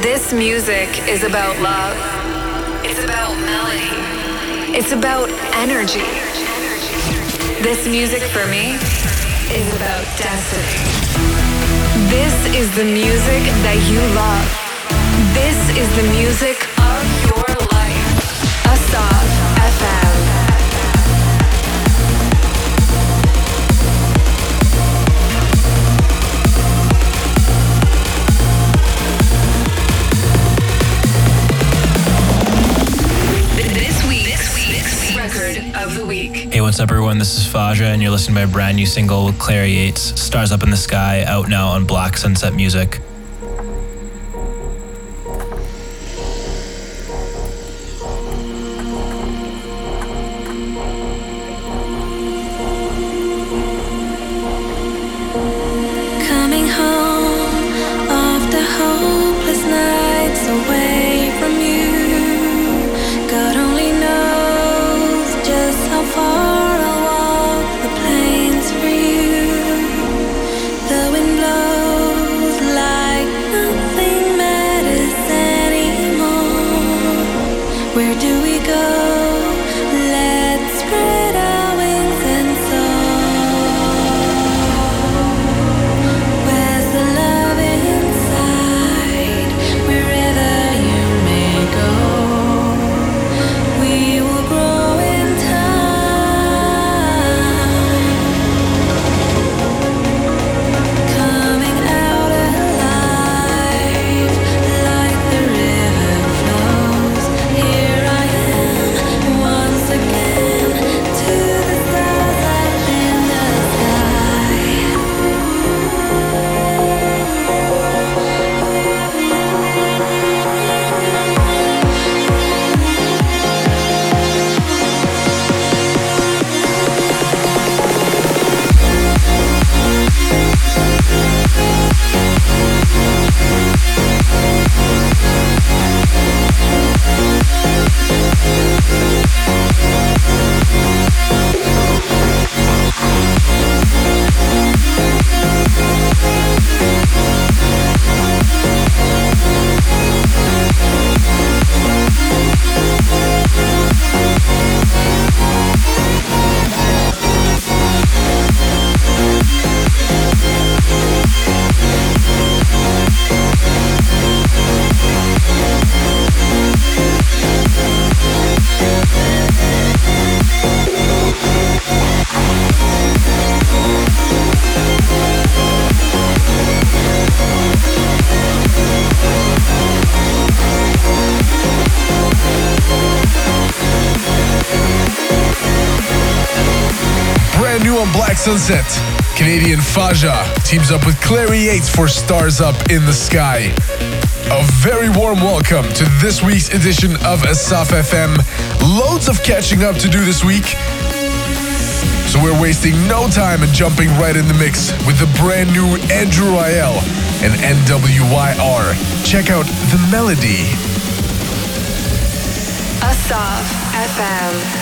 This music is about love. It's about melody. It's about energy. This music for me is about destiny. This is the music that you love. This is the music what's up, everyone? This is Faja, and you're listening to my brand new single with Claire Yates, Stars Up in the Sky, out now on Black Sunset Music. Sunset. Canadian Faja teams up with Claire Yates for Stars Up in the Sky. A very warm welcome to this week's edition of Asaf FM. Loads of catching up to do this week. So we're wasting no time and jumping right in the mix with the brand new Andrew Rayel and NWYR. Check out the melody. Asaf FM.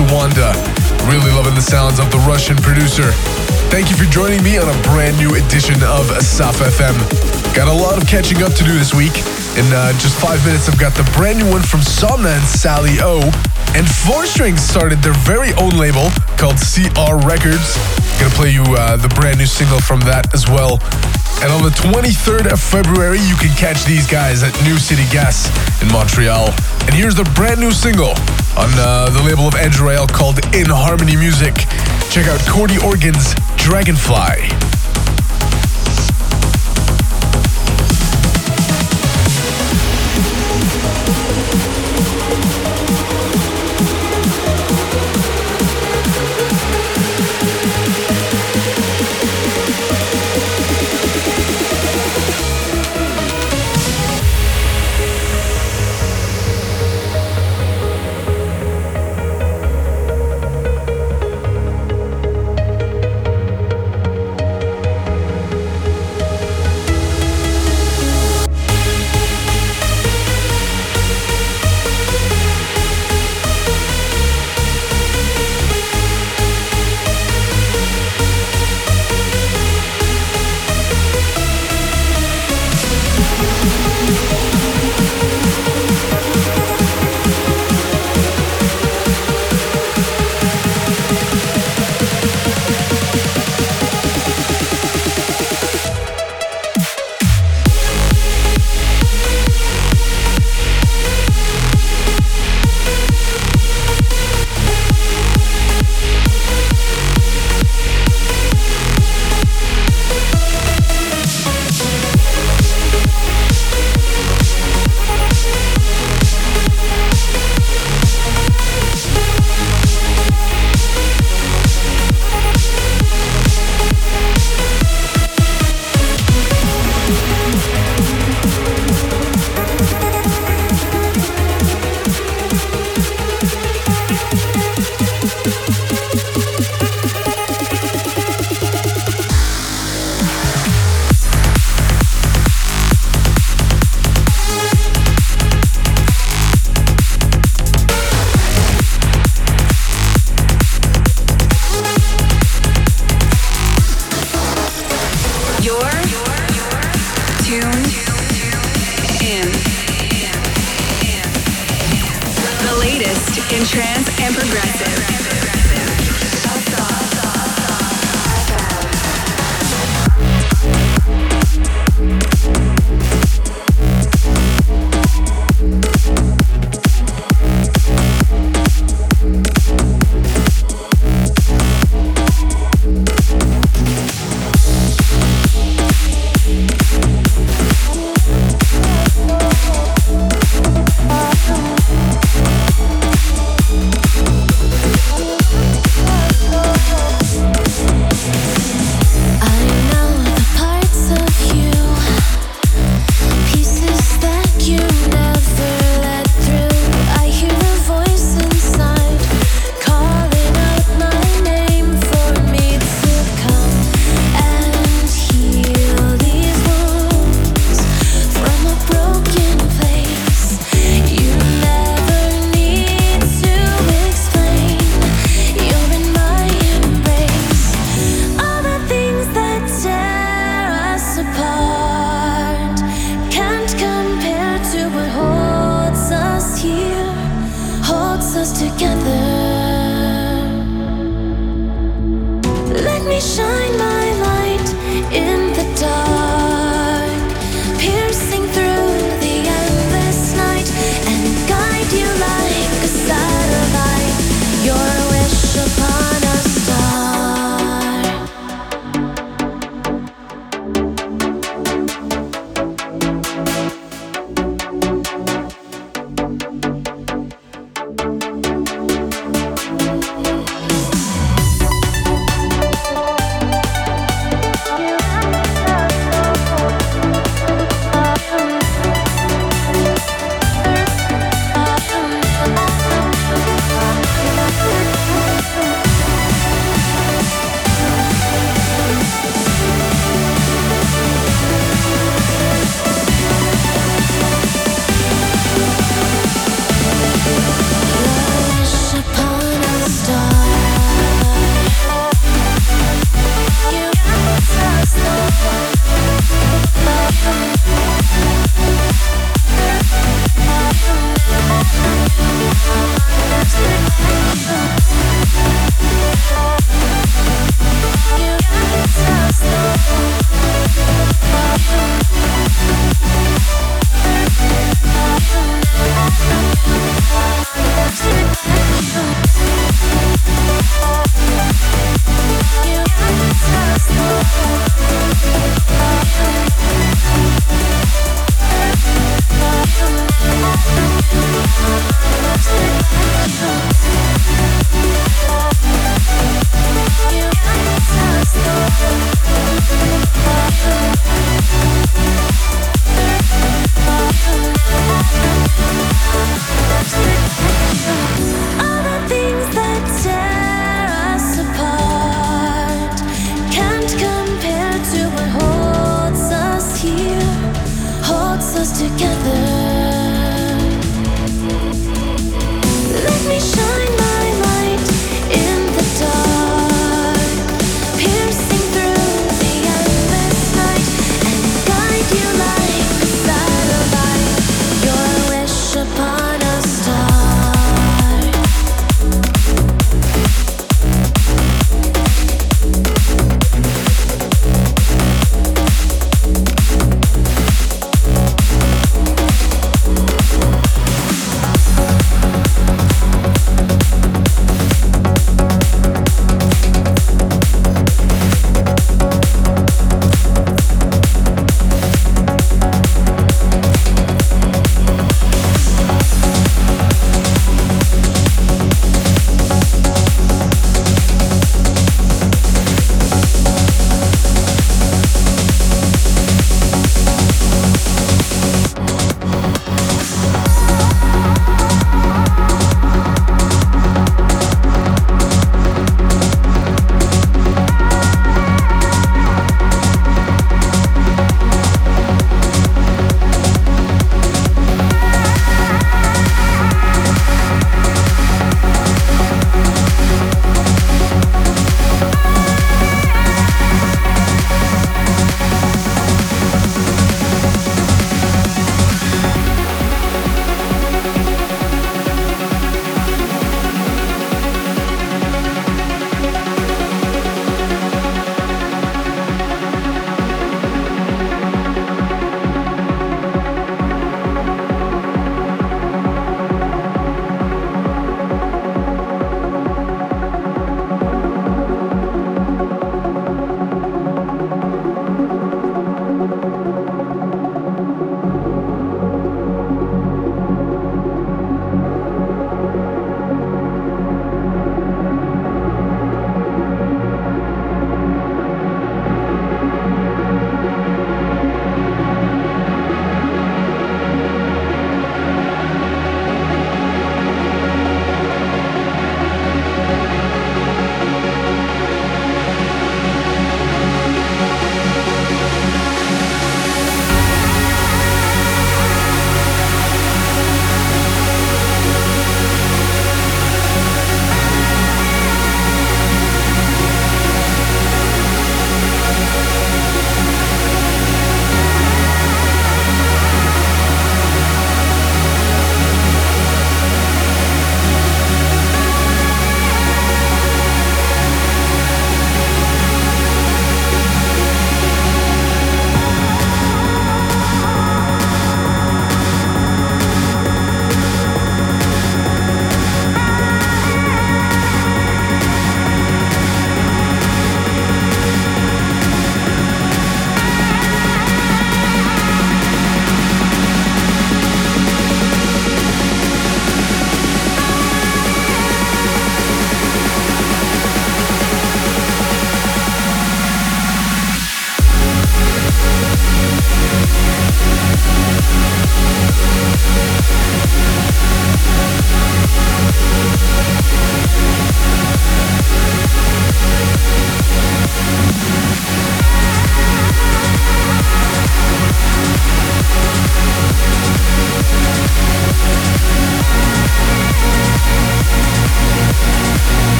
Suwanda. Really loving the sounds of the Russian producer. Thank you for joining me on a brand new edition of Asaf FM. Got a lot of catching up to do this week. In uh, just five minutes, I've got the brand new one from Somna and Sally O. And Four Strings started their very own label called CR Records. Gonna play you uh, the brand new single from that as well. And on the 23rd of February, you can catch these guys at New City Gas in Montreal. And here's the brand new single on uh, the label of Edge Rail called In Harmony Music. Check out Cordy Organ's Dragonfly.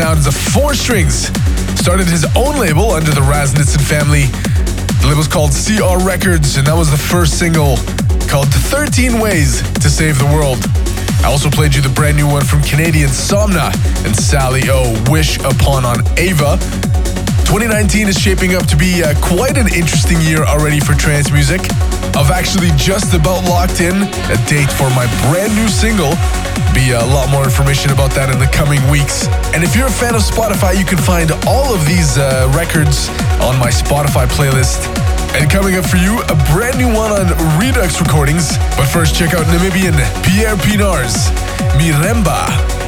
Man behind the Four Strings, started his own label under the Rasnitsin family. The label's called CR Records, and that was the first single called 13 Ways to Save the World. I also played you the brand new one from Canadian Somna and Sally O, Wish Upon on Ava. 2019 is shaping up to be uh, quite an interesting year already for trance music. I've actually just about locked in a date for my brand new single. Be a lot more information about that in the coming weeks. And if you're a fan of Spotify, you can find all of these uh, records on my Spotify playlist. And coming up for you, a brand new one on Redux recordings. But first, check out Namibian Pierre Pienaar's Miremba.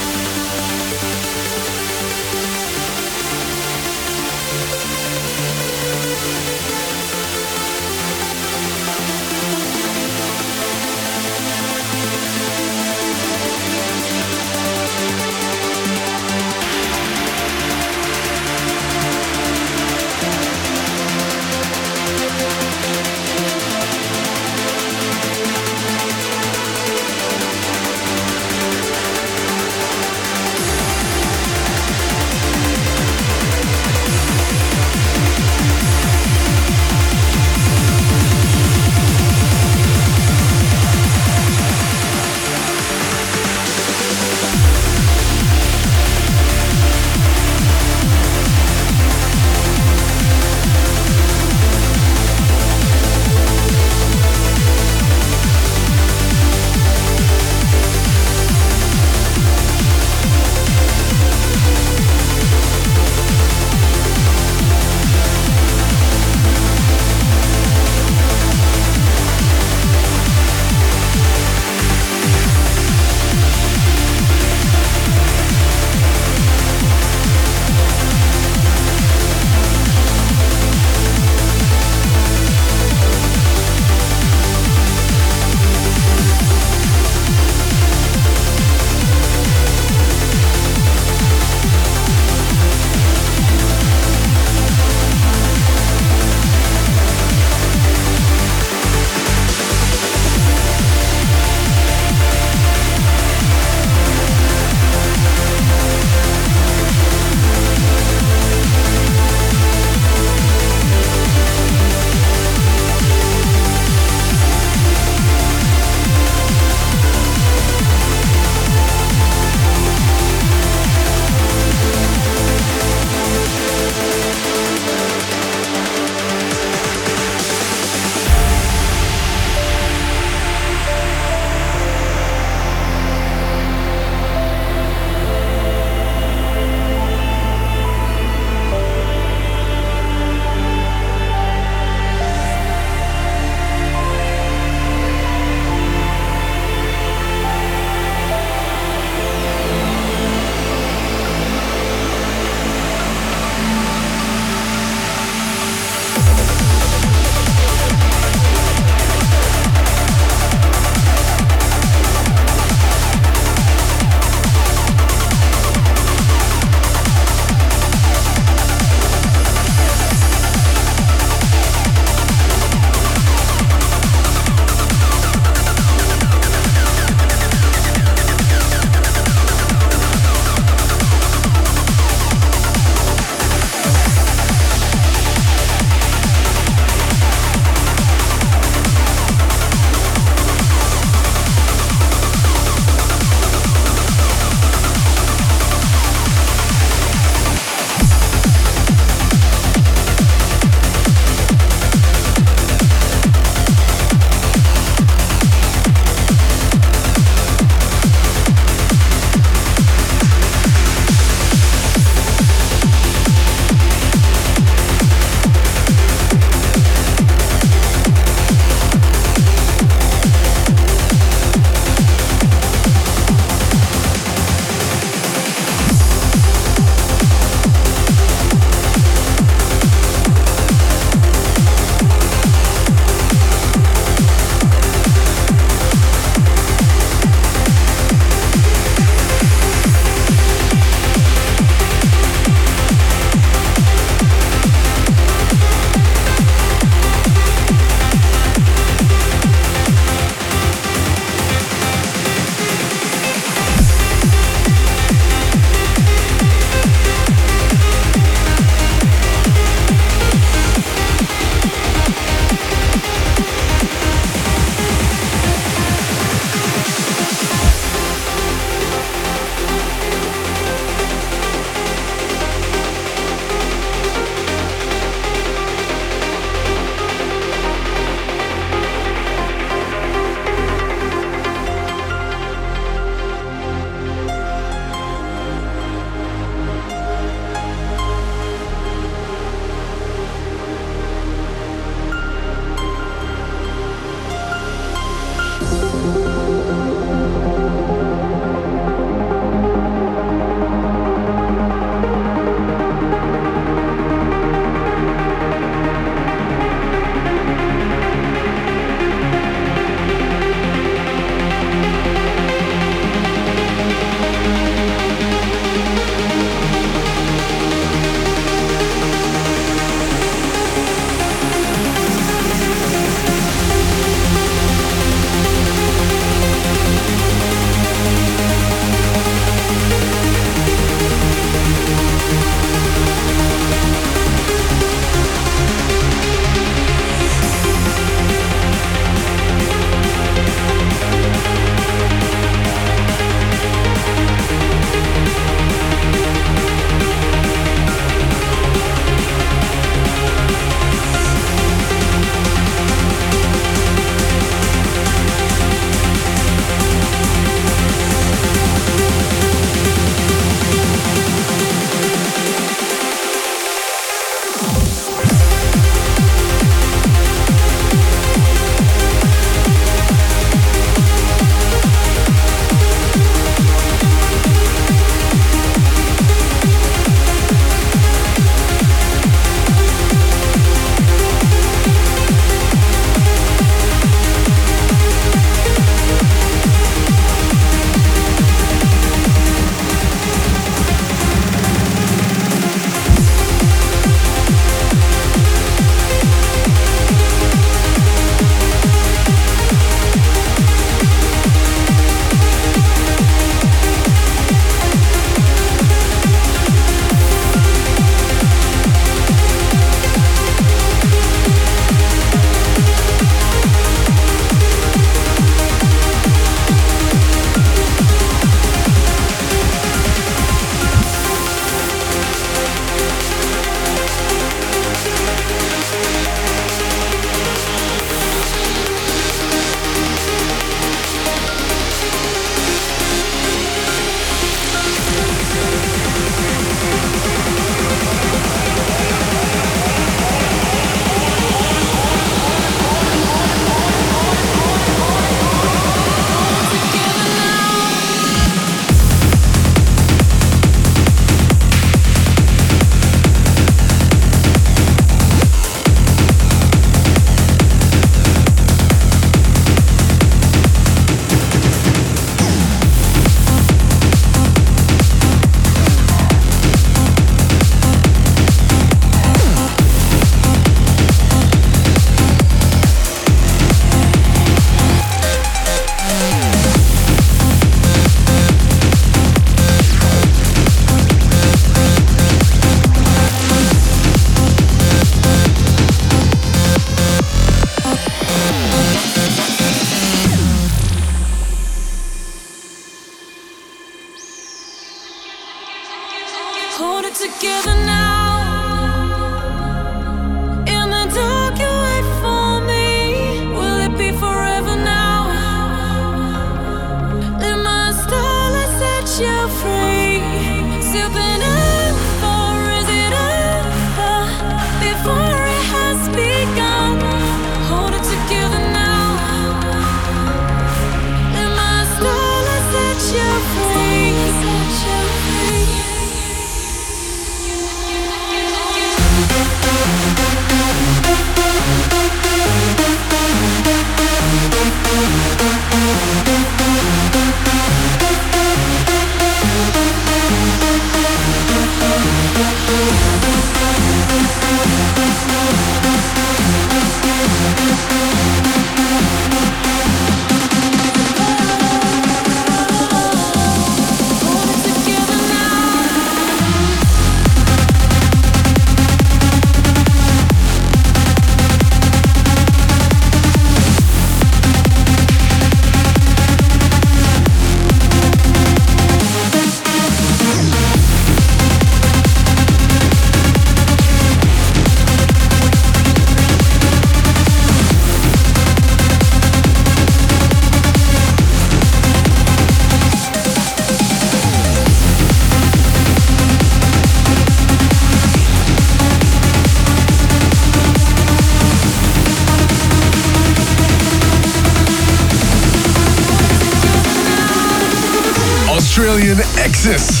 Exis,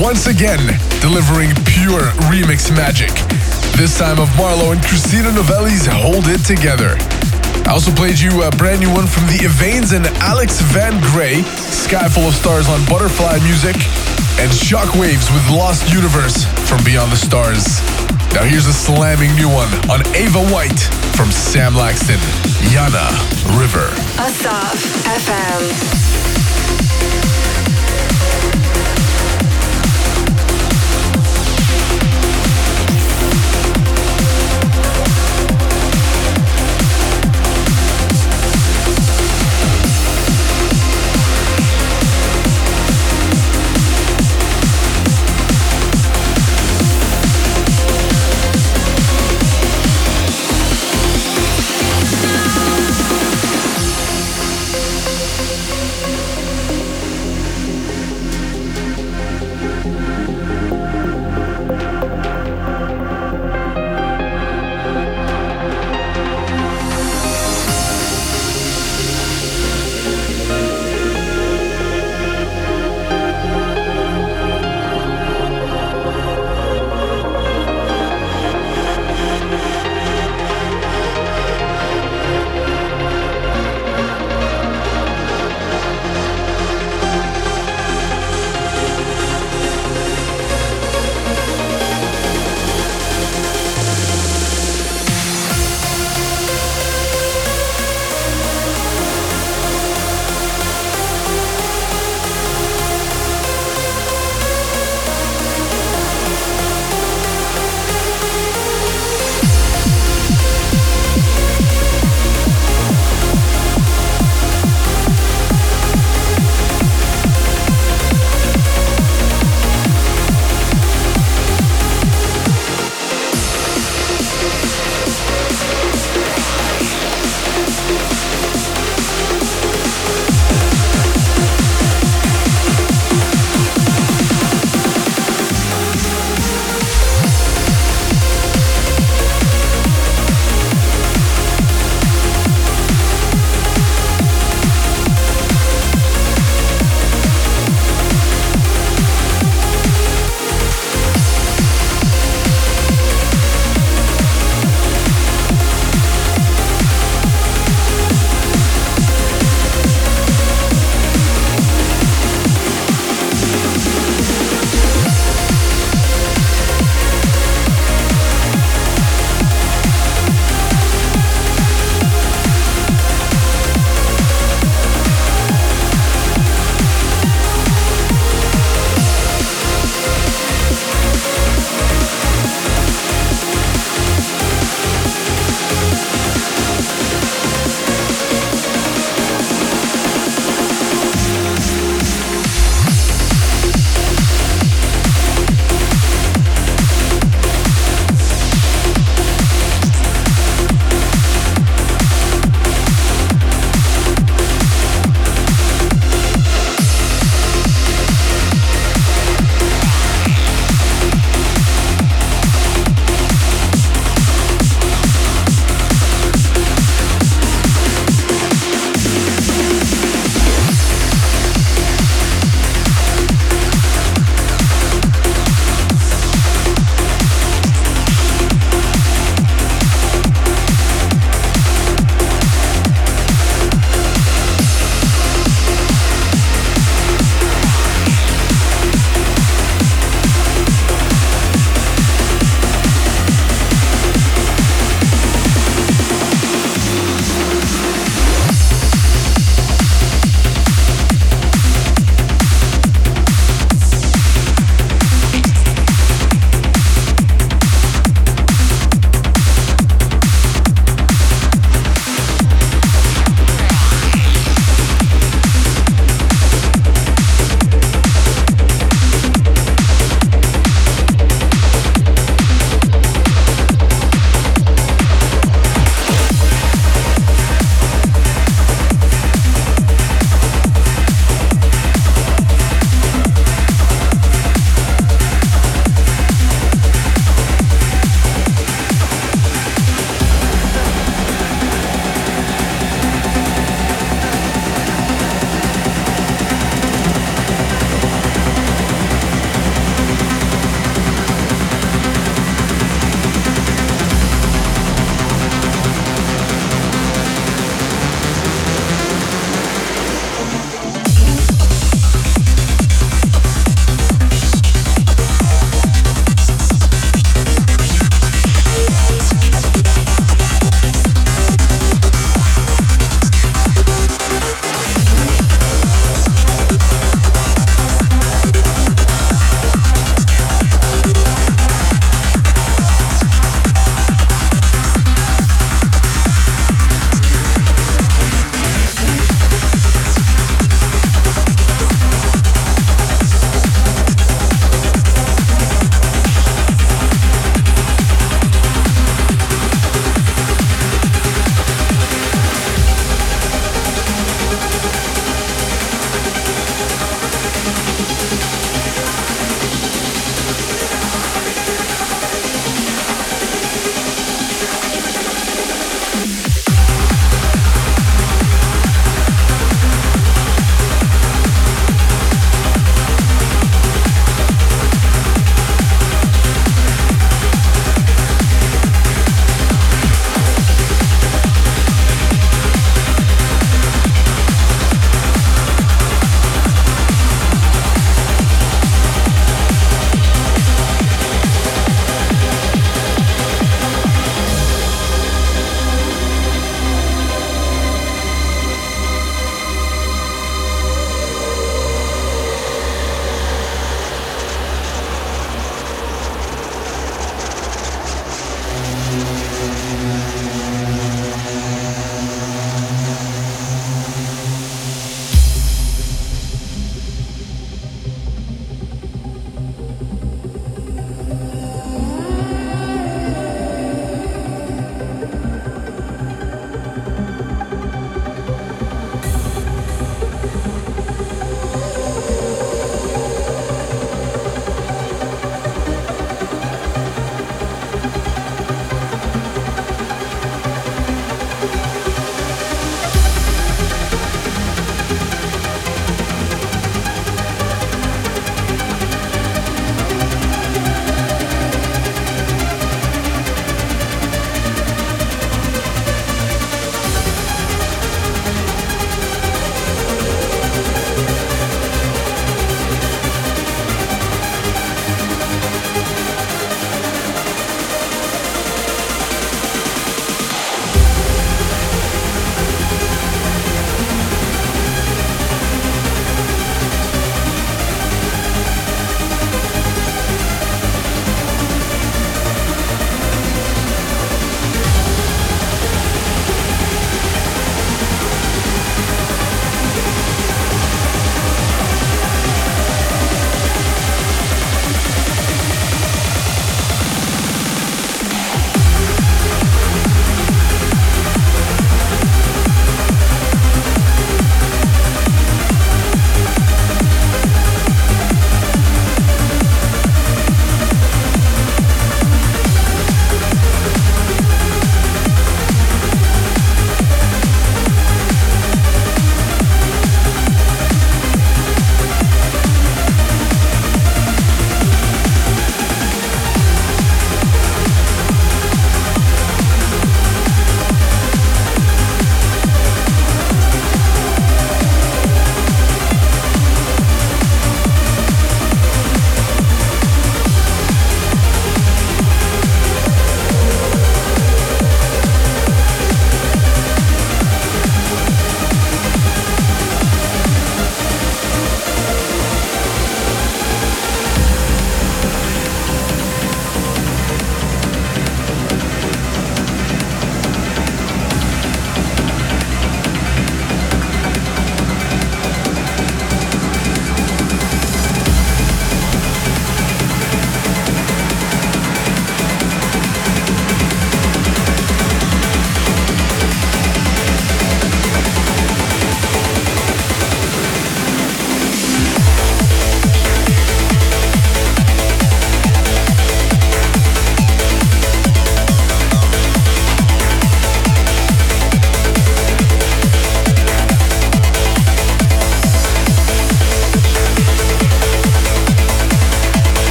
once again delivering pure remix magic. This time of Marlo and Christina Novelli's Hold It Together. I also played you a brand new one from the Evanes and Alex Van Gray, Sky Full of Stars on Butterfly Music, and Shockwaves with Lost Universe from Beyond the Stars. Now here's a slamming new one on Ava White from Sam Laxton, Yana River. Asaf FM.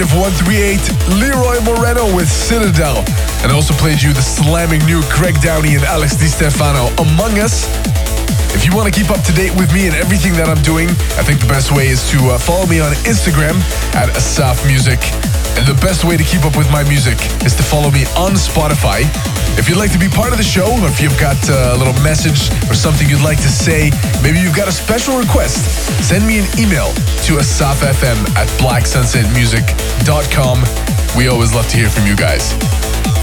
Of 138, Leroy Moreno with Citadel. And also played you the slamming new Greg Downey and Alex Di Stefano Among Us. If you want to keep up to date with me and everything that I'm doing, I think the best way is to uh, follow me on Instagram at Asaf Music. And the best way to keep up with my music is to follow me on Spotify. If you'd like to be part of the show, or if you've got uh, a little message or something you'd like to say, maybe you've got a special request, send me an email to asaffm at blacksunsetmusic.com. We always love to hear from you guys.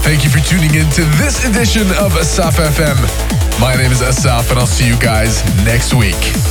Thank you for tuning in to this edition of Asaf FM. My name is Asaf, and I'll see you guys next week.